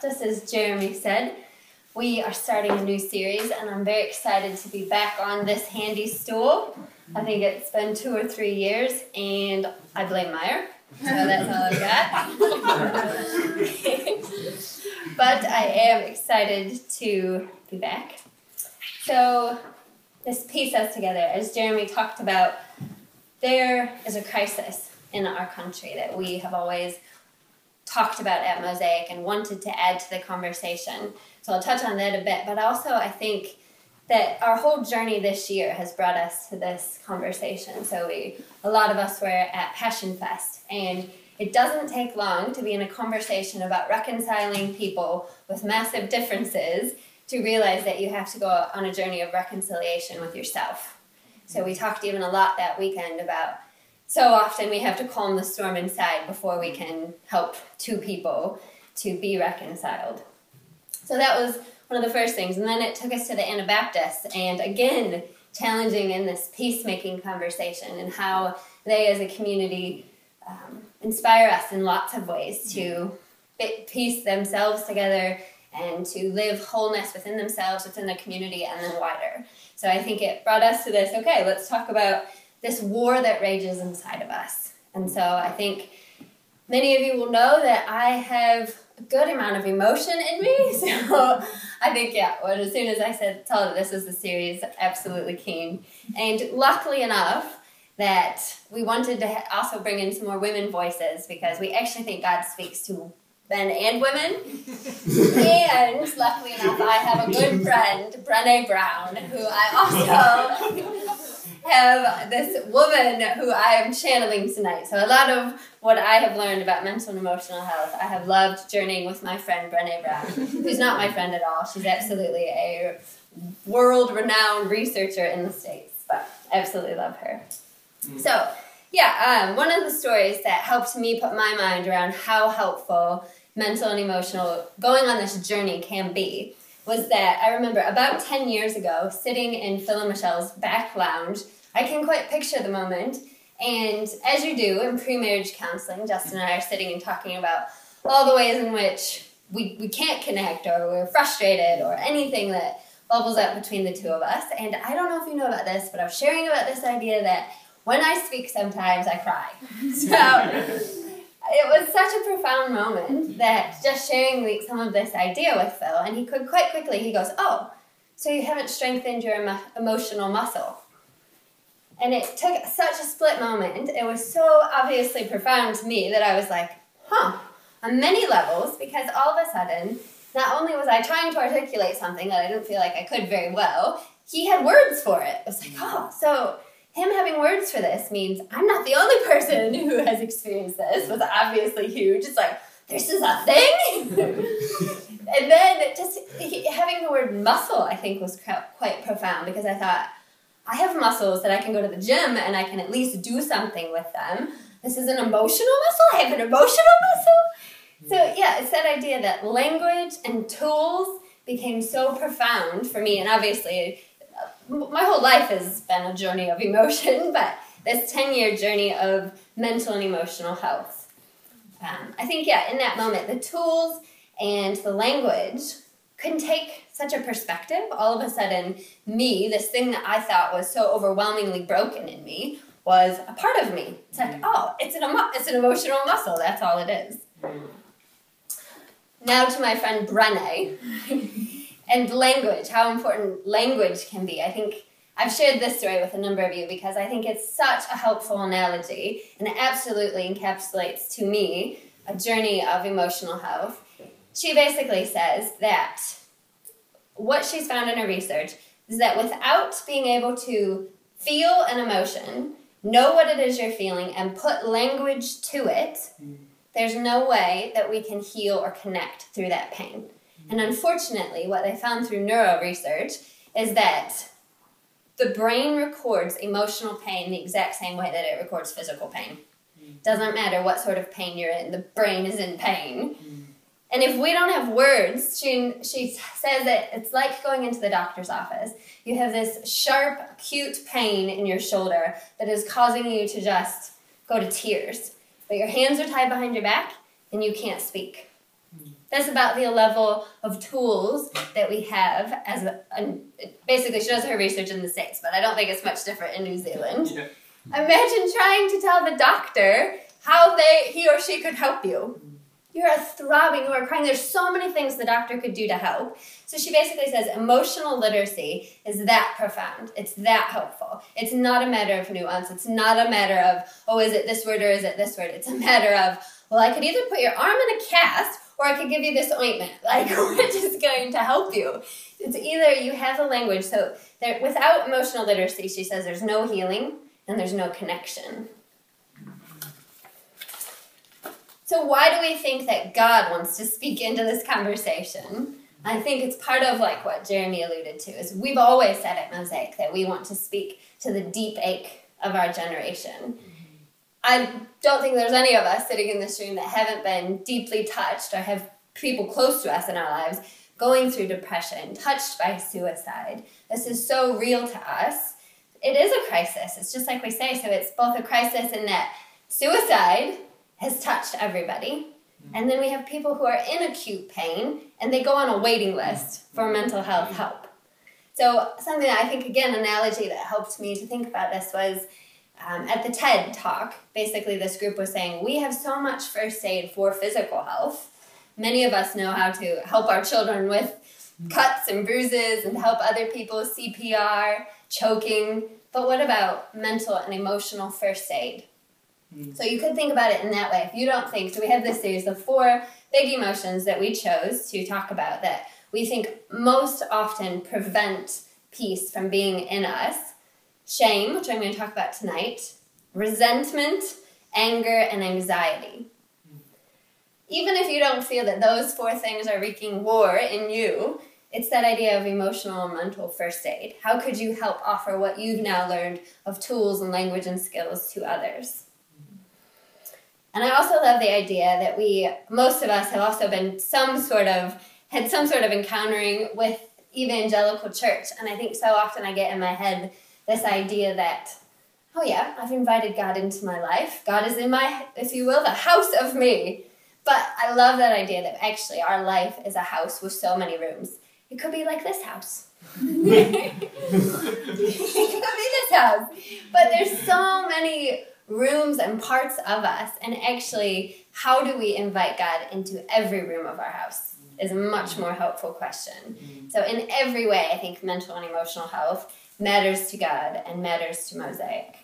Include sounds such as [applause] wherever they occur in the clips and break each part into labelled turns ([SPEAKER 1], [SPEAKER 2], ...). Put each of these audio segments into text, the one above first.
[SPEAKER 1] just as Jeremy said, we are starting a new series, and I'm very excited to be back on this handy stool. I think it's been two or three years, and I blame Meyer, so that's all I've got. [laughs] but I am excited to be back. So, this piece us together, as Jeremy talked about, there is a crisis in our country that we have always talked about at Mosaic and wanted to add to the conversation. So I'll touch on that a bit, but also I think that our whole journey this year has brought us to this conversation. So we, a lot of us were at Passion Fest, and it doesn't take long to be in a conversation about reconciling people with massive differences to realize that you have to go on a journey of reconciliation with yourself. So we talked even a lot that weekend about so often we have to calm the storm inside before we can help two people to be reconciled. So that was one of the first things. And then it took us to the Anabaptists, and again, challenging in this peacemaking conversation and how they as a community um, inspire us in lots of ways to piece themselves together and to live wholeness within themselves, within the community, and then wider. So I think it brought us to this okay, let's talk about this war that rages inside of us. And so I think many of you will know that I have a good amount of emotion in me. [laughs] So I think, yeah, well, as soon as I said, tell that this is the series, absolutely keen. And luckily enough, that we wanted to also bring in some more women voices because we actually think God speaks to men and women. [laughs] and luckily enough, I have a good friend, Brene Brown, who I also have this woman who I am channeling tonight. So a lot of what I have learned about mental and emotional health, I have loved journeying with my friend Brene Brown, who's not my friend at all. She's absolutely a world-renowned researcher in the states, but I absolutely love her. Mm. So yeah, um, one of the stories that helped me put my mind around how helpful mental and emotional going on this journey can be was that I remember about 10 years ago, sitting in Phil and Michelle's back lounge. I can quite picture the moment. And as you do in pre marriage counseling, Justin and I are sitting and talking about all the ways in which we, we can't connect or we're frustrated or anything that bubbles up between the two of us. And I don't know if you know about this, but I was sharing about this idea that when I speak sometimes I cry. [laughs] So it was such a profound moment that just sharing some of this idea with Phil, and he could quite quickly, he goes, Oh, so you haven't strengthened your emo- emotional muscle. And it took such a split moment. It was so obviously profound to me that I was like, huh, on many levels, because all of a sudden, not only was I trying to articulate something that I didn't feel like I could very well, he had words for it. It was like, oh, so him having words for this means I'm not the only person [laughs] who has experienced this was obviously huge. It's like, this is a thing? [laughs] and then just having the word muscle, I think, was quite profound because I thought, I have muscles that I can go to the gym and I can at least do something with them. This is an emotional muscle. I have an emotional muscle. So, yeah, it's that idea that language and tools became so profound for me, and obviously my whole life has been a journey of emotion, [laughs] but this 10 year journey of mental and emotional health. Um, I think, yeah, in that moment, the tools and the language can take such a perspective. All of a sudden, me, this thing that I thought was so overwhelmingly broken in me, was a part of me. It's like, mm. oh, it's an, emo- it's an emotional muscle. That's all it is. Now to my friend Brene. [laughs] and language, how important language can be. I think I've shared this story with a number of you because I think it's such a helpful analogy and it absolutely encapsulates to me a journey of emotional health. She basically says that what she's found in her research is that without being able to feel an emotion, know what it is you're feeling, and put language to it, there's no way that we can heal or connect through that pain. And unfortunately, what they found through neuro research is that the brain records emotional pain the exact same way that it records physical pain. Doesn't matter what sort of pain you're in, the brain is in pain. And if we don't have words, she, she says that it's like going into the doctor's office. You have this sharp, acute pain in your shoulder that is causing you to just go to tears. But your hands are tied behind your back and you can't speak. That's about the level of tools that we have as a, and basically she does her research in the States, but I don't think it's much different in New Zealand. Yeah. Imagine trying to tell the doctor how they he or she could help you. You're throbbing, you are crying. There's so many things the doctor could do to help. So she basically says emotional literacy is that profound. It's that helpful. It's not a matter of nuance. It's not a matter of, oh, is it this word or is it this word? It's a matter of, well, I could either put your arm in a cast or I could give you this ointment. [laughs] Like, which is going to help you? It's either you have a language. So there, without emotional literacy, she says there's no healing and there's no connection. So why do we think that God wants to speak into this conversation? I think it's part of like what Jeremy alluded to is we've always said at Mosaic that we want to speak to the deep ache of our generation. I don't think there's any of us sitting in this room that haven't been deeply touched or have people close to us in our lives going through depression, touched by suicide. This is so real to us. It is a crisis. It's just like we say. So it's both a crisis in that suicide has touched everybody. Mm-hmm. And then we have people who are in acute pain and they go on a waiting list for mm-hmm. mental health help. So, something that I think, again, analogy that helped me to think about this was um, at the TED talk. Basically, this group was saying, We have so much first aid for physical health. Many of us know how to help our children with mm-hmm. cuts and bruises and help other people CPR, choking. But what about mental and emotional first aid? Mm. So you could think about it in that way. If you don't think, so we have this series of four big emotions that we chose to talk about that we think most often prevent peace from being in us shame, which I'm going to talk about tonight, resentment, anger, and anxiety. Even if you don't feel that those four things are wreaking war in you, it's that idea of emotional and mental first aid. How could you help offer what you've now learned of tools and language and skills to others? And I also love the idea that we, most of us, have also been some sort of, had some sort of encountering with evangelical church. And I think so often I get in my head this idea that, oh yeah, I've invited God into my life. God is in my, if you will, the house of me. But I love that idea that actually our life is a house with so many rooms. It could be like this house. [laughs] it could be this house. But there's so many rooms and parts of us. And actually how do we invite god into every room of our house is a much more helpful question. So in every way i think mental and emotional health matters to god and matters to mosaic.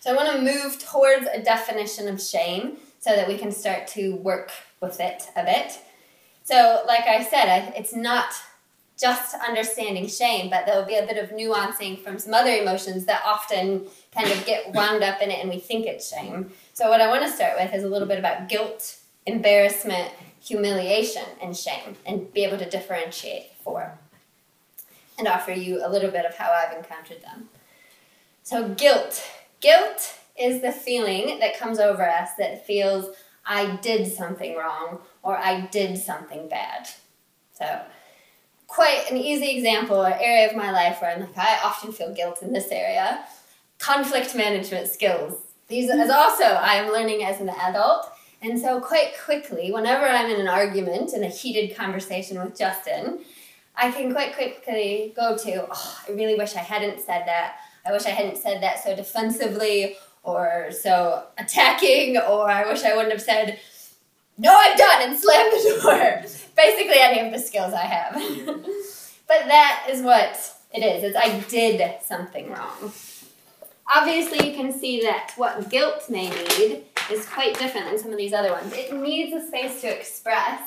[SPEAKER 1] So i want to move towards a definition of shame so that we can start to work with it a bit. So like i said it's not just understanding shame, but there'll be a bit of nuancing from some other emotions that often kind of get wound up in it and we think it's shame. So, what I want to start with is a little bit about guilt, embarrassment, humiliation, and shame, and be able to differentiate for and offer you a little bit of how I've encountered them. So, guilt. Guilt is the feeling that comes over us that feels I did something wrong or I did something bad. So, quite an easy example or area of my life where I'm like, I often feel guilt in this area. Conflict management skills. These is mm. also I'm learning as an adult. And so quite quickly, whenever I'm in an argument, in a heated conversation with Justin, I can quite quickly go to, oh, I really wish I hadn't said that. I wish I hadn't said that so defensively or so attacking, or I wish I wouldn't have said no, I'm done, and slam the door. [laughs] Basically, any of the skills I have. [laughs] but that is what it is. It's I did something wrong. Obviously, you can see that what guilt may need is quite different than some of these other ones. It needs a space to express,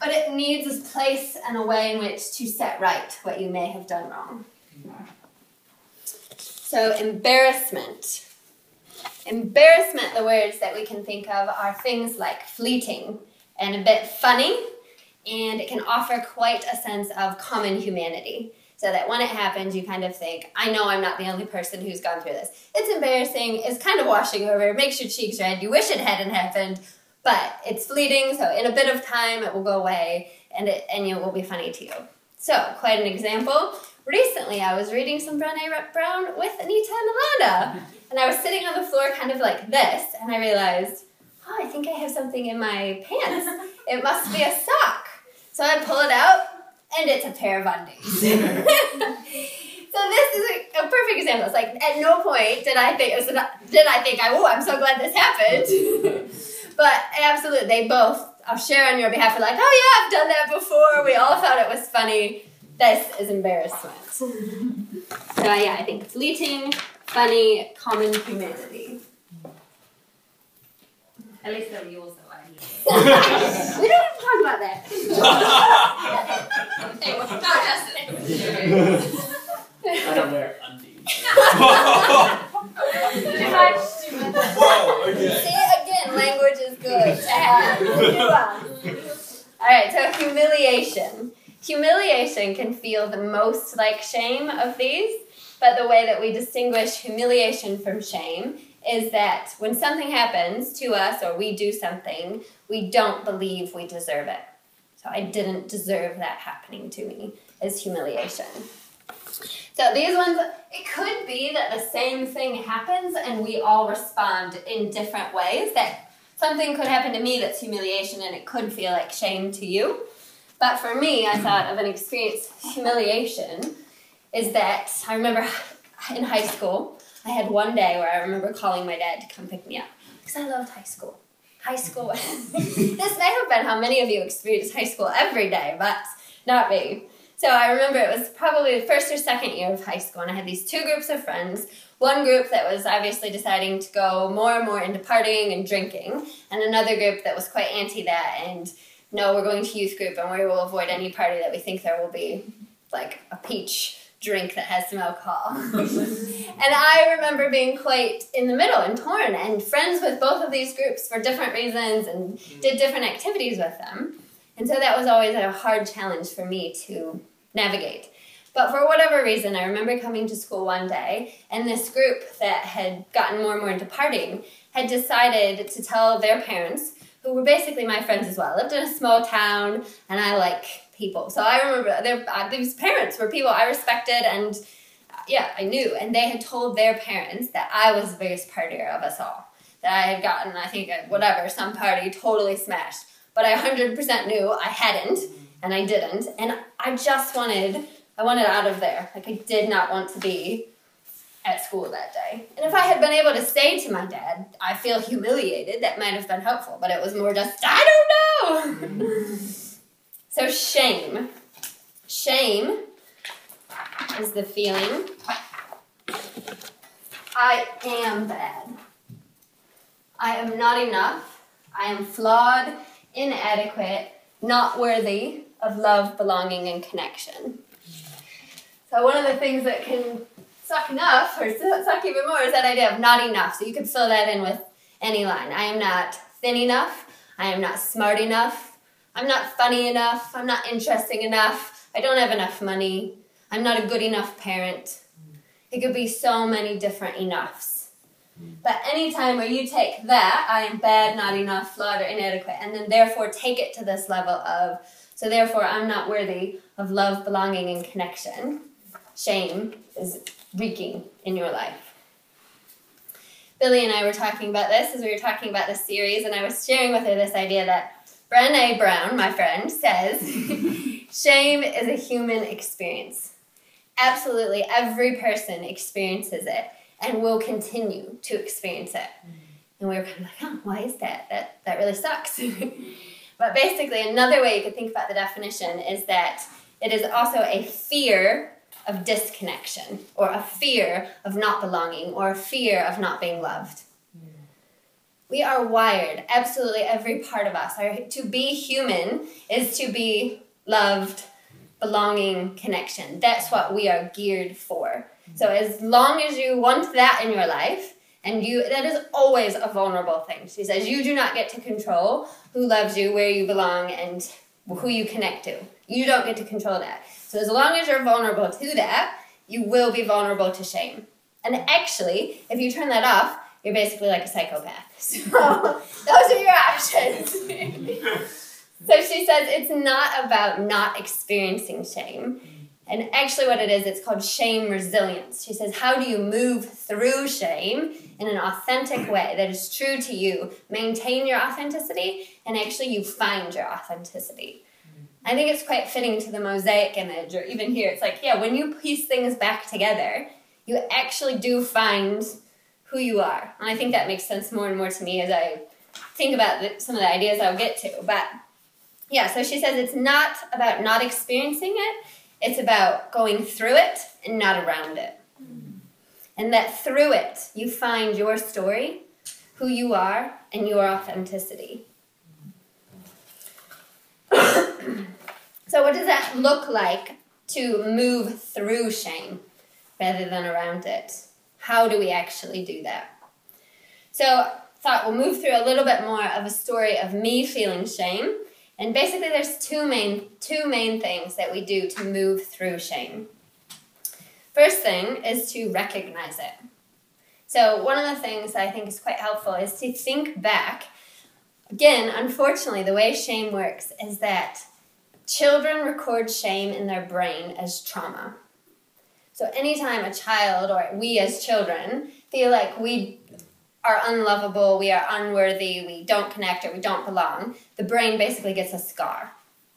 [SPEAKER 1] but it needs a place and a way in which to set right what you may have done wrong. So, embarrassment. Embarrassment, the words that we can think of are things like fleeting and a bit funny, and it can offer quite a sense of common humanity. So that when it happens, you kind of think, I know I'm not the only person who's gone through this. It's embarrassing, it's kind of washing over, it makes your cheeks red, you wish it hadn't happened, but it's fleeting, so in a bit of time it will go away and it and it will be funny to you. So, quite an example. Recently, I was reading some Brené Brown with Anita and Alana. And I was sitting on the floor kind of like this, and I realized, oh, I think I have something in my pants. It must be a sock. So I pull it out, and it's a pair of undies. [laughs] so this is a, a, perfect example. It's like at no point did I think did I think I oh I'm so glad this happened. [laughs] but absolutely, they both. I'll share on your behalf. We're like, oh yeah, I've done that before. We all thought it was funny. This is embarrassment. so yeah, I think it's fleeting, funny, common humanity. At least the rules that I need. [laughs] we don't have to talk about that. [laughs] hey, what's
[SPEAKER 2] I don't wear undies. [laughs]
[SPEAKER 1] Whoa, okay. it again, language is good. All right, so humiliation. Humiliation can feel the most like shame of these, but the way that we distinguish humiliation from shame is that when something happens to us or we do something, we don't believe we deserve it. So I didn't deserve that happening to me is humiliation. So these ones, it could be that the same thing happens and we all respond in different ways. That something could happen to me that's humiliation and it could feel like shame to you. But for me, I thought of an experience humiliation is that I remember in high school, I had one day where I remember calling my dad to come pick me up because I loved high school. High school. [laughs] this may have been how many of you experience high school every day, but not me. So I remember it was probably the first or second year of high school, and I had these two groups of friends. One group that was obviously deciding to go more and more into partying and drinking, and another group that was quite anti that and no, we're going to youth group and we will avoid any party that we think there will be like a peach drink that has some alcohol. [laughs] and I remember being quite in the middle and torn and friends with both of these groups for different reasons and mm. did different activities with them. And so that was always a hard challenge for me to navigate. But for whatever reason, I remember coming to school one day, and this group that had gotten more and more into partying had decided to tell their parents, who were basically my friends as well. I lived in a small town, and I like people. So I remember uh, these parents were people I respected and uh, yeah, I knew. And they had told their parents that I was the biggest partier of us all. That I had gotten, I think, whatever, some party totally smashed. But I 100% knew I hadn't, and I didn't. And I just wanted, I wanted out of there. Like, I did not want to be at school that day. And if I had been able to say to my dad, I feel humiliated, that might have been helpful. But it was more just, I don't know. [laughs] So, shame. Shame is the feeling I am bad. I am not enough. I am flawed, inadequate, not worthy of love, belonging, and connection. So, one of the things that can suck enough, or suck even more, is that idea of not enough. So, you could fill that in with any line. I am not thin enough. I am not smart enough. I'm not funny enough, I'm not interesting enough, I don't have enough money, I'm not a good enough parent. It could be so many different enoughs. But anytime where you take that, I am bad, not enough, flawed, or inadequate, and then therefore take it to this level of, so therefore I'm not worthy of love, belonging, and connection, shame is wreaking in your life. Billy and I were talking about this as we were talking about this series, and I was sharing with her this idea that Brene Brown, my friend, says [laughs] shame is a human experience. Absolutely every person experiences it and will continue to experience it. And we were kind of like, oh, why is that? That, that really sucks. [laughs] but basically, another way you could think about the definition is that it is also a fear of disconnection, or a fear of not belonging, or a fear of not being loved. Hmm. We are wired, absolutely every part of us. Our, to be human is to be loved, belonging, connection. That's what we are geared for. Hmm. So as long as you want that in your life, and you that is always a vulnerable thing. She says you do not get to control who loves you, where you belong, and who you connect to. You don't get to control that. So as long as you're vulnerable to that, you will be vulnerable to shame. And actually, if you turn that off, you're basically like a psychopath. [laughs] So those are your options. [laughs] so she says it's not about not experiencing shame. And actually, what it is, it's called shame resilience. She says, How do you move through shame in an authentic way that is true to you, maintain your authenticity, and actually you find your authenticity. I think it's quite fitting to the mosaic image, or even here, it's like, yeah, when you piece things back together, you actually do find who you are. And I think that makes sense more and more to me as I think about the, some of the ideas I'll get to. But yeah, so she says it's not about not experiencing it, it's about going through it and not around it. Mm. And that through it, you find your story, who you are, and your authenticity. [coughs] [coughs] [coughs] so, what does that look like to move through shame rather than around it? How do we actually do that? So, thought we'll move through a little bit more of a story of me feeling shame. And basically, there's two main two main things that we do to move through shame. First thing is to recognize it. So, one of the things I think is quite helpful is to think back. Again, unfortunately, the way shame works is that children record shame in their brain as trauma. So, anytime a child or we as children feel like we are unlovable, we are unworthy, we don't connect, or we don't belong, the brain basically gets a scar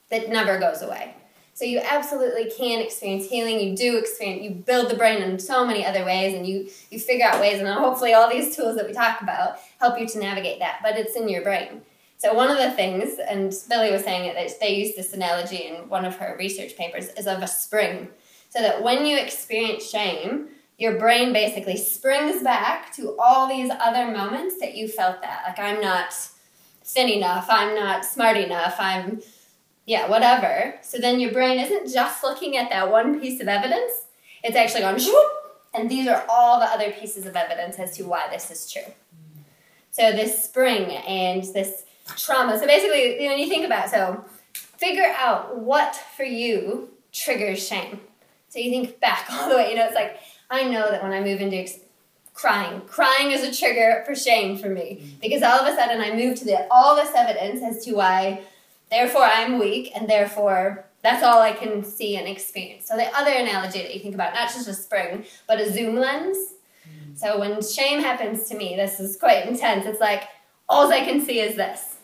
[SPEAKER 1] that never goes away. So you absolutely can experience healing. You do experience, you build the brain in so many other ways and you, you figure out ways, and hopefully all these tools that we talk about help you to navigate that, but it's in your brain. So one of the things, and Billy was saying it, they used this analogy in one of her research papers, is of a spring. So that when you experience shame, your brain basically springs back to all these other moments that you felt that. Like, I'm not thin enough, I'm not smart enough, I'm yeah, whatever. So then your brain isn't just looking at that one piece of evidence, it's actually going, and these are all the other pieces of evidence as to why this is true. So this spring and this trauma. So basically, when you think about it, so figure out what for you triggers shame. So you think back [laughs] all the way, you know, it's like, I know that when I move into ex- crying, crying is a trigger for shame for me because all of a sudden I move to the, all this evidence as to why Therefore, I'm weak, and therefore, that's all I can see and experience. So, the other analogy that you think about, not just a spring, but a zoom lens. Mm. So, when shame happens to me, this is quite intense. It's like, all I can see is this.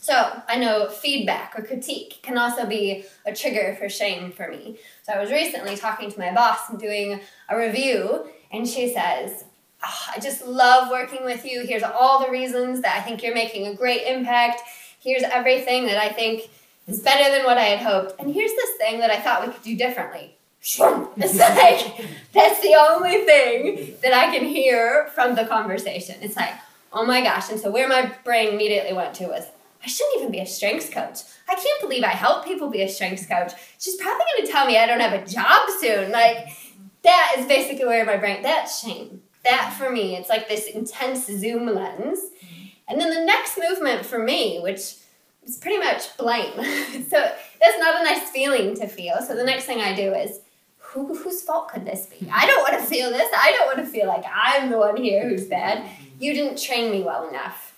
[SPEAKER 1] So, I know feedback or critique can also be a trigger for shame for me. So, I was recently talking to my boss and doing a review, and she says, oh, I just love working with you. Here's all the reasons that I think you're making a great impact here's everything that I think is better than what I had hoped, and here's this thing that I thought we could do differently. [laughs] It's like that's the only thing that I can hear from the conversation. It's like, oh my gosh. And so where my brain immediately went to was, I shouldn't even be a strengths coach. I can't believe I help people be a strengths coach. She's probably gonna tell me I don't have a job soon. Like that is basically where my brain that's shame. That for me, it's like this intense zoom lens and then the next movement for me, which is pretty much blame. [laughs] so that's not a nice feeling to feel. So the next thing I do is, who, whose fault could this be? I don't want to feel this. I don't want to feel like I'm the one here who's bad. You didn't train me well enough.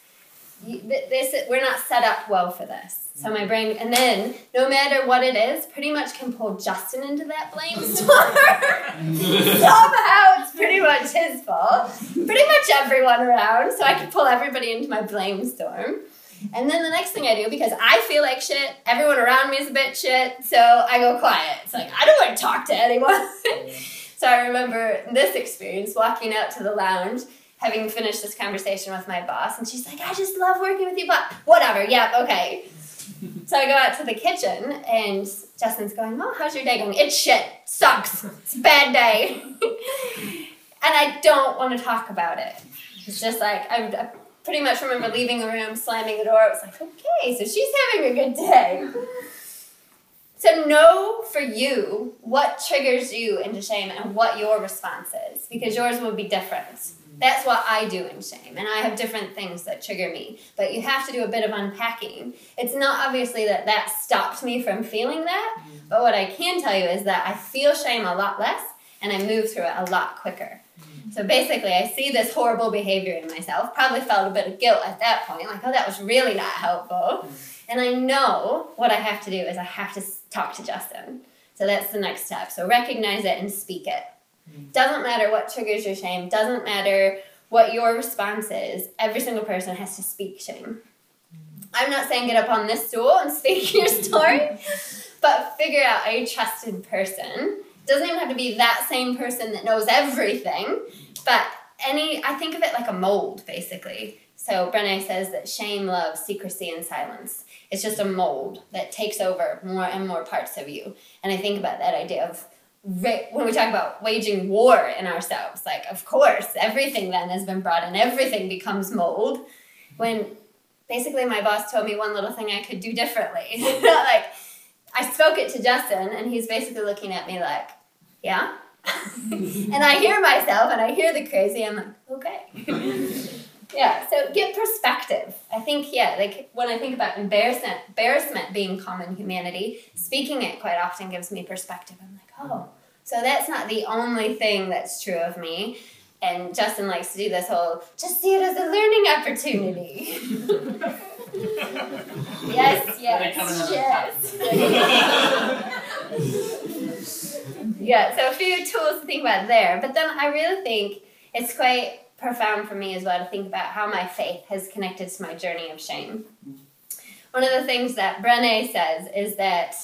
[SPEAKER 1] This we're not set up well for this. So my brain, and then no matter what it is, pretty much can pull Justin into that blame [laughs] storm. [laughs] Somehow it's pretty much his fault. Pretty much everyone around, so I can pull everybody into my blame storm. And then the next thing I do, because I feel like shit, everyone around me is a bit shit, so I go quiet. It's like I don't want to talk to anyone. [laughs] so I remember this experience walking out to the lounge having finished this conversation with my boss, and she's like, I just love working with you, but whatever, yeah, okay. [laughs] so I go out to the kitchen, and Justin's going, Oh, how's your day going? It's shit, sucks, it's a bad day. [laughs] and I don't want to talk about it. It's just like, I, I pretty much remember leaving the room, slamming the door. I was like, Okay, so she's having a good day. So know for you what triggers you into shame and what your response is, because yours will be different. That's what I do in shame, and I have different things that trigger me. But you have to do a bit of unpacking. It's not obviously that that stopped me from feeling that, mm-hmm. but what I can tell you is that I feel shame a lot less, and I move through it a lot quicker. Mm-hmm. So basically, I see this horrible behavior in myself. Probably felt a bit of guilt at that point, like, oh, that was really not helpful. Mm-hmm. And I know what I have to do is I have to talk to Justin. So that's the next step. So recognize it and speak it. Doesn't matter what triggers your shame, doesn't matter what your response is, every single person has to speak shame. I'm not saying get up on this stool and speak your [laughs] story, but figure out a trusted person. Doesn't even have to be that same person that knows everything, but any, I think of it like a mold, basically. So Brené says that shame loves secrecy and silence. It's just a mold that takes over more and more parts of you. And I think about that idea of when we talk about waging war in ourselves, like, of course, everything then has been brought in, everything becomes mold. When basically my boss told me one little thing I could do differently. [laughs] like, I spoke it to Justin, and he's basically looking at me like, yeah? [laughs] and I hear myself and I hear the crazy, I'm like, okay. [laughs] yeah, so get perspective. I think, yeah, like when I think about embarrassment, embarrassment being common humanity, speaking it quite often gives me perspective. I'm like, oh, so that's not the only thing that's true of me. And Justin likes to do this whole just see it as a learning opportunity. [laughs] yes, yes, yes. [laughs] yeah, so a few tools to think about there. But then I really think it's quite profound for me as well to think about how my faith has connected to my journey of shame. One of the things that Brené says is that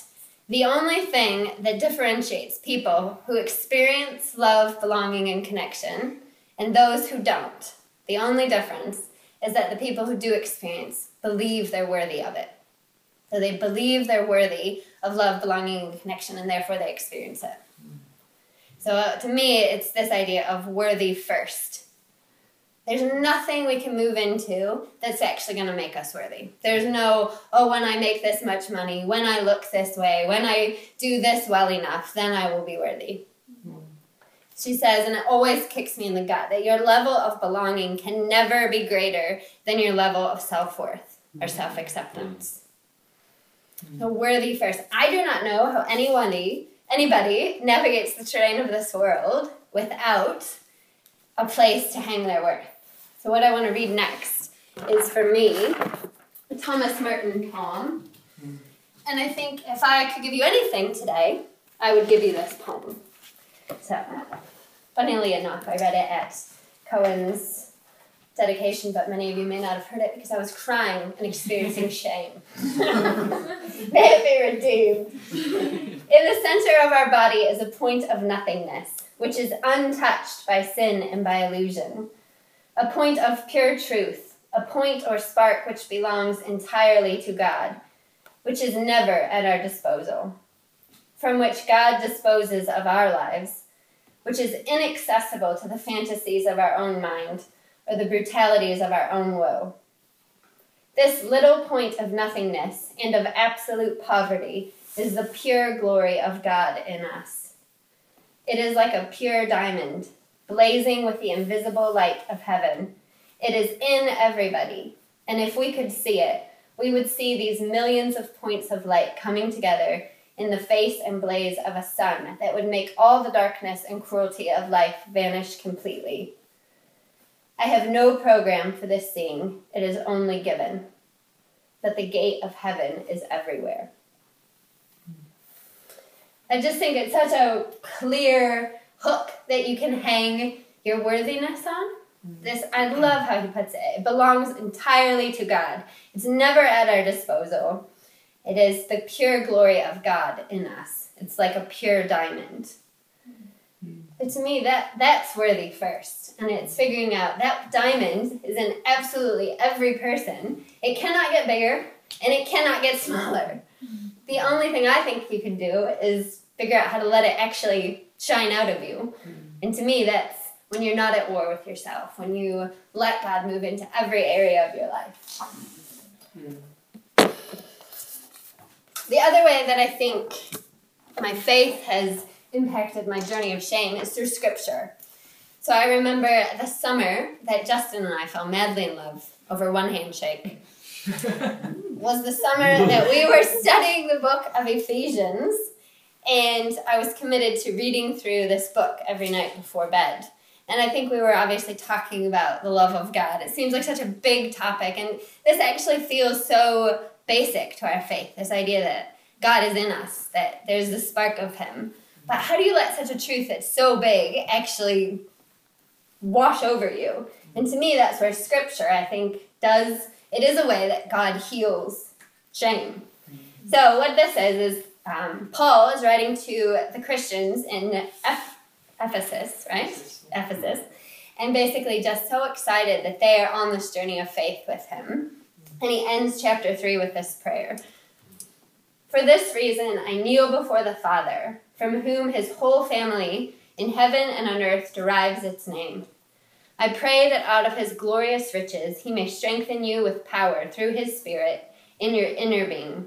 [SPEAKER 1] the only thing that differentiates people who experience love, belonging, and connection and those who don't, the only difference is that the people who do experience believe they're worthy of it. So they believe they're worthy of love, belonging, and connection, and therefore they experience it. So uh, to me, it's this idea of worthy first. There's nothing we can move into that's actually going to make us worthy. There's no, oh, when I make this much money, when I look this way, when I do this well enough, then I will be worthy. She says, and it always kicks me in the gut, that your level of belonging can never be greater than your level of self worth or self acceptance. So mm-hmm. worthy first. I do not know how anybody, anybody navigates the terrain of this world without a place to hang their worth. So, what I want to read next is for me a Thomas Merton poem. And I think if I could give you anything today, I would give you this poem. So, funnily enough, I read it at Cohen's dedication, but many of you may not have heard it because I was crying and experiencing [laughs] shame. may it be redeemed. In the center of our body is a point of nothingness, which is untouched by sin and by illusion a point of pure truth, a point or spark which belongs entirely to God, which is never at our disposal, from which God disposes of our lives, which is inaccessible to the fantasies of our own mind or the brutalities of our own woe. This little point of nothingness and of absolute poverty is the pure glory of God in us. It is like a pure diamond blazing with the invisible light of heaven. It is in everybody. And if we could see it, we would see these millions of points of light coming together in the face and blaze of a sun that would make all the darkness and cruelty of life vanish completely. I have no program for this seeing, it is only given. But the gate of heaven is everywhere. I just think it's such a clear hook that you can hang your worthiness on. Mm-hmm. This I love how he puts it. It belongs entirely to God. It's never at our disposal. It is the pure glory of God in us. It's like a pure diamond. But to me, that that's worthy first, and it's figuring out that diamond is in absolutely every person. It cannot get bigger, and it cannot get smaller. Mm-hmm. The only thing I think you can do is figure out how to let it actually shine out of you. Mm. And to me, that's when you're not at war with yourself, when you let God move into every area of your life. Mm. The other way that I think my faith has impacted my journey of shame is through scripture. So I remember the summer that Justin and I fell madly in love over one handshake. [laughs] was the summer that we were studying the book of Ephesians and I was committed to reading through this book every night before bed. And I think we were obviously talking about the love of God. It seems like such a big topic, and this actually feels so basic to our faith this idea that God is in us, that there's the spark of Him. But how do you let such a truth that's so big actually wash over you And to me, that's where scripture, I think, does, it is a way that God heals shame. So, what this is, is um, Paul is writing to the Christians in Eph- Ephesus, right? Ephesus, and basically just so excited that they are on this journey of faith with him. And he ends chapter 3 with this prayer For this reason, I kneel before the Father, from whom his whole family in heaven and on earth derives its name. I pray that out of his glorious riches he may strengthen you with power through his Spirit in your inner being,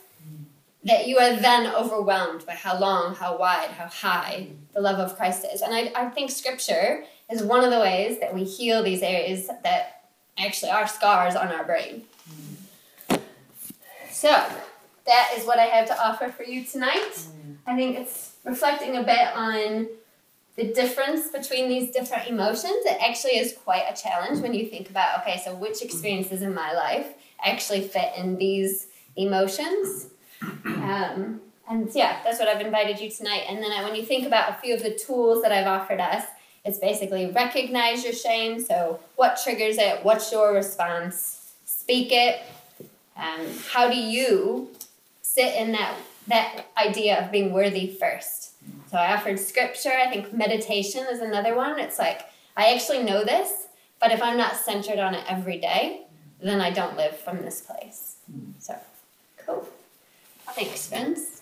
[SPEAKER 1] that you are then overwhelmed by how long, how wide, how high the love of Christ is. And I, I think scripture is one of the ways that we heal these areas that actually are scars on our brain. So, that is what I have to offer for you tonight. I think it's reflecting a bit on the difference between these different emotions. It actually is quite a challenge when you think about okay, so which experiences in my life actually fit in these emotions. Um, and yeah, that's what I've invited you tonight. And then when you think about a few of the tools that I've offered us, it's basically recognize your shame. So, what triggers it? What's your response? Speak it. Um, how do you sit in that that idea of being worthy first? So, I offered scripture. I think meditation is another one. It's like I actually know this, but if I'm not centered on it every day, then I don't live from this place. So. Thanks, friends.